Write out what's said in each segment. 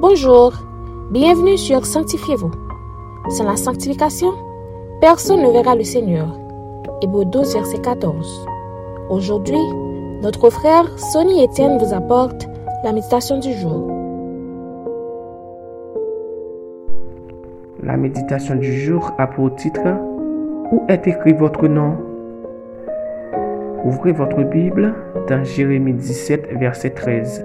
Bonjour, bienvenue sur Sanctifiez-vous. Sans la sanctification, personne ne verra le Seigneur. Hébreu 12, verset 14. Aujourd'hui, notre frère Sonny Etienne vous apporte la méditation du jour. La méditation du jour a pour titre Où est écrit votre nom? Ouvrez votre Bible dans Jérémie 17, verset 13.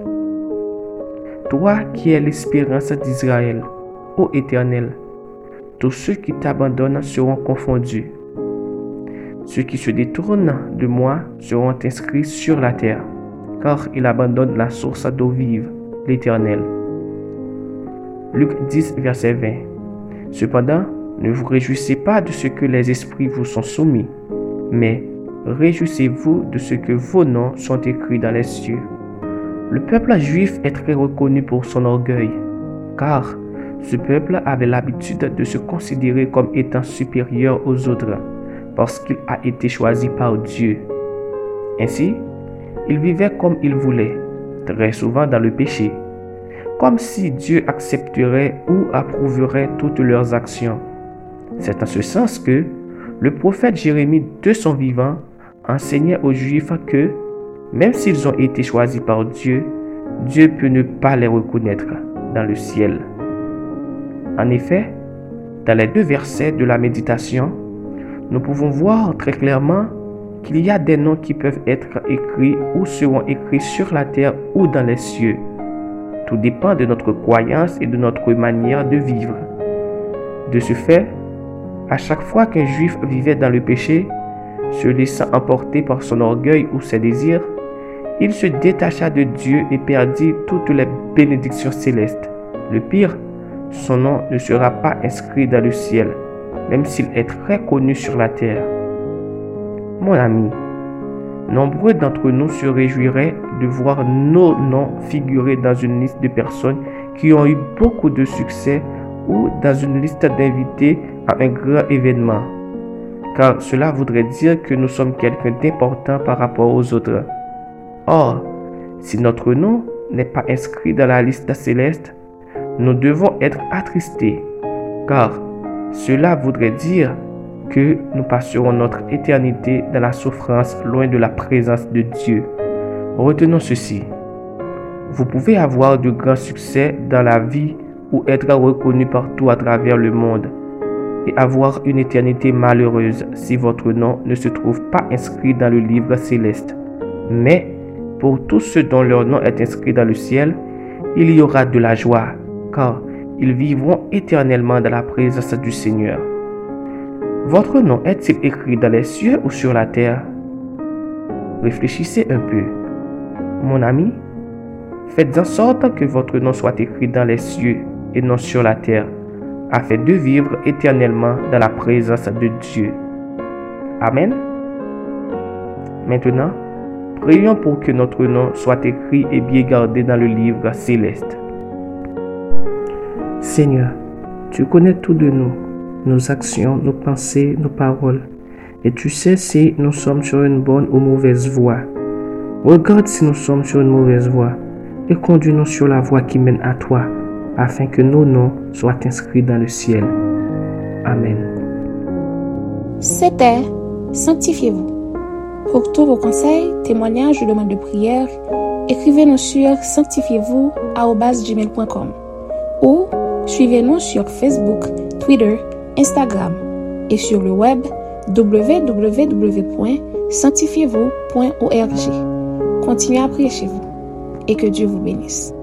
Toi qui es l'espérance d'Israël, ô Éternel, tous ceux qui t'abandonnent seront confondus. Ceux qui se détournent de moi seront inscrits sur la terre, car ils abandonnent la source d'eau vive, l'Éternel. Luc 10, verset 20. Cependant, ne vous réjouissez pas de ce que les esprits vous sont soumis, mais réjouissez-vous de ce que vos noms sont écrits dans les cieux. Le peuple juif est très reconnu pour son orgueil, car ce peuple avait l'habitude de se considérer comme étant supérieur aux autres, parce qu'il a été choisi par Dieu. Ainsi, il vivait comme il voulait, très souvent dans le péché, comme si Dieu accepterait ou approuverait toutes leurs actions. C'est en ce sens que le prophète Jérémie, de son vivant, enseignait aux Juifs que, même s'ils ont été choisis par Dieu, Dieu peut ne pas les reconnaître dans le ciel. En effet, dans les deux versets de la méditation, nous pouvons voir très clairement qu'il y a des noms qui peuvent être écrits ou seront écrits sur la terre ou dans les cieux. Tout dépend de notre croyance et de notre manière de vivre. De ce fait, à chaque fois qu'un juif vivait dans le péché, se laissant emporter par son orgueil ou ses désirs, il se détacha de Dieu et perdit toutes les bénédictions célestes. Le pire, son nom ne sera pas inscrit dans le ciel, même s'il est très connu sur la terre. Mon ami, nombreux d'entre nous se réjouiraient de voir nos noms figurer dans une liste de personnes qui ont eu beaucoup de succès ou dans une liste d'invités à un grand événement car cela voudrait dire que nous sommes quelqu'un d'important par rapport aux autres. Or, si notre nom n'est pas inscrit dans la liste céleste, nous devons être attristés, car cela voudrait dire que nous passerons notre éternité dans la souffrance loin de la présence de Dieu. Retenons ceci. Vous pouvez avoir de grands succès dans la vie ou être reconnu partout à travers le monde et avoir une éternité malheureuse si votre nom ne se trouve pas inscrit dans le livre céleste. Mais pour tous ceux dont leur nom est inscrit dans le ciel, il y aura de la joie, car ils vivront éternellement dans la présence du Seigneur. Votre nom est-il écrit dans les cieux ou sur la terre? Réfléchissez un peu. Mon ami, faites en sorte que votre nom soit écrit dans les cieux et non sur la terre afin de vivre éternellement dans la présence de Dieu. Amen. Maintenant, prions pour que notre nom soit écrit et bien gardé dans le livre céleste. Seigneur, tu connais tout de nous, nos actions, nos pensées, nos paroles, et tu sais si nous sommes sur une bonne ou mauvaise voie. Regarde si nous sommes sur une mauvaise voie et conduis-nous sur la voie qui mène à toi afin que nos noms soient inscrits dans le ciel. Amen. C'était Sanctifiez-vous. Pour tous vos conseils, témoignages ou demandes de prière, écrivez-nous sur sanctifiez-vous gmail.com ou suivez-nous sur Facebook, Twitter, Instagram et sur le web www.sanctifiez-vous.org. Continuez à prier chez vous et que Dieu vous bénisse.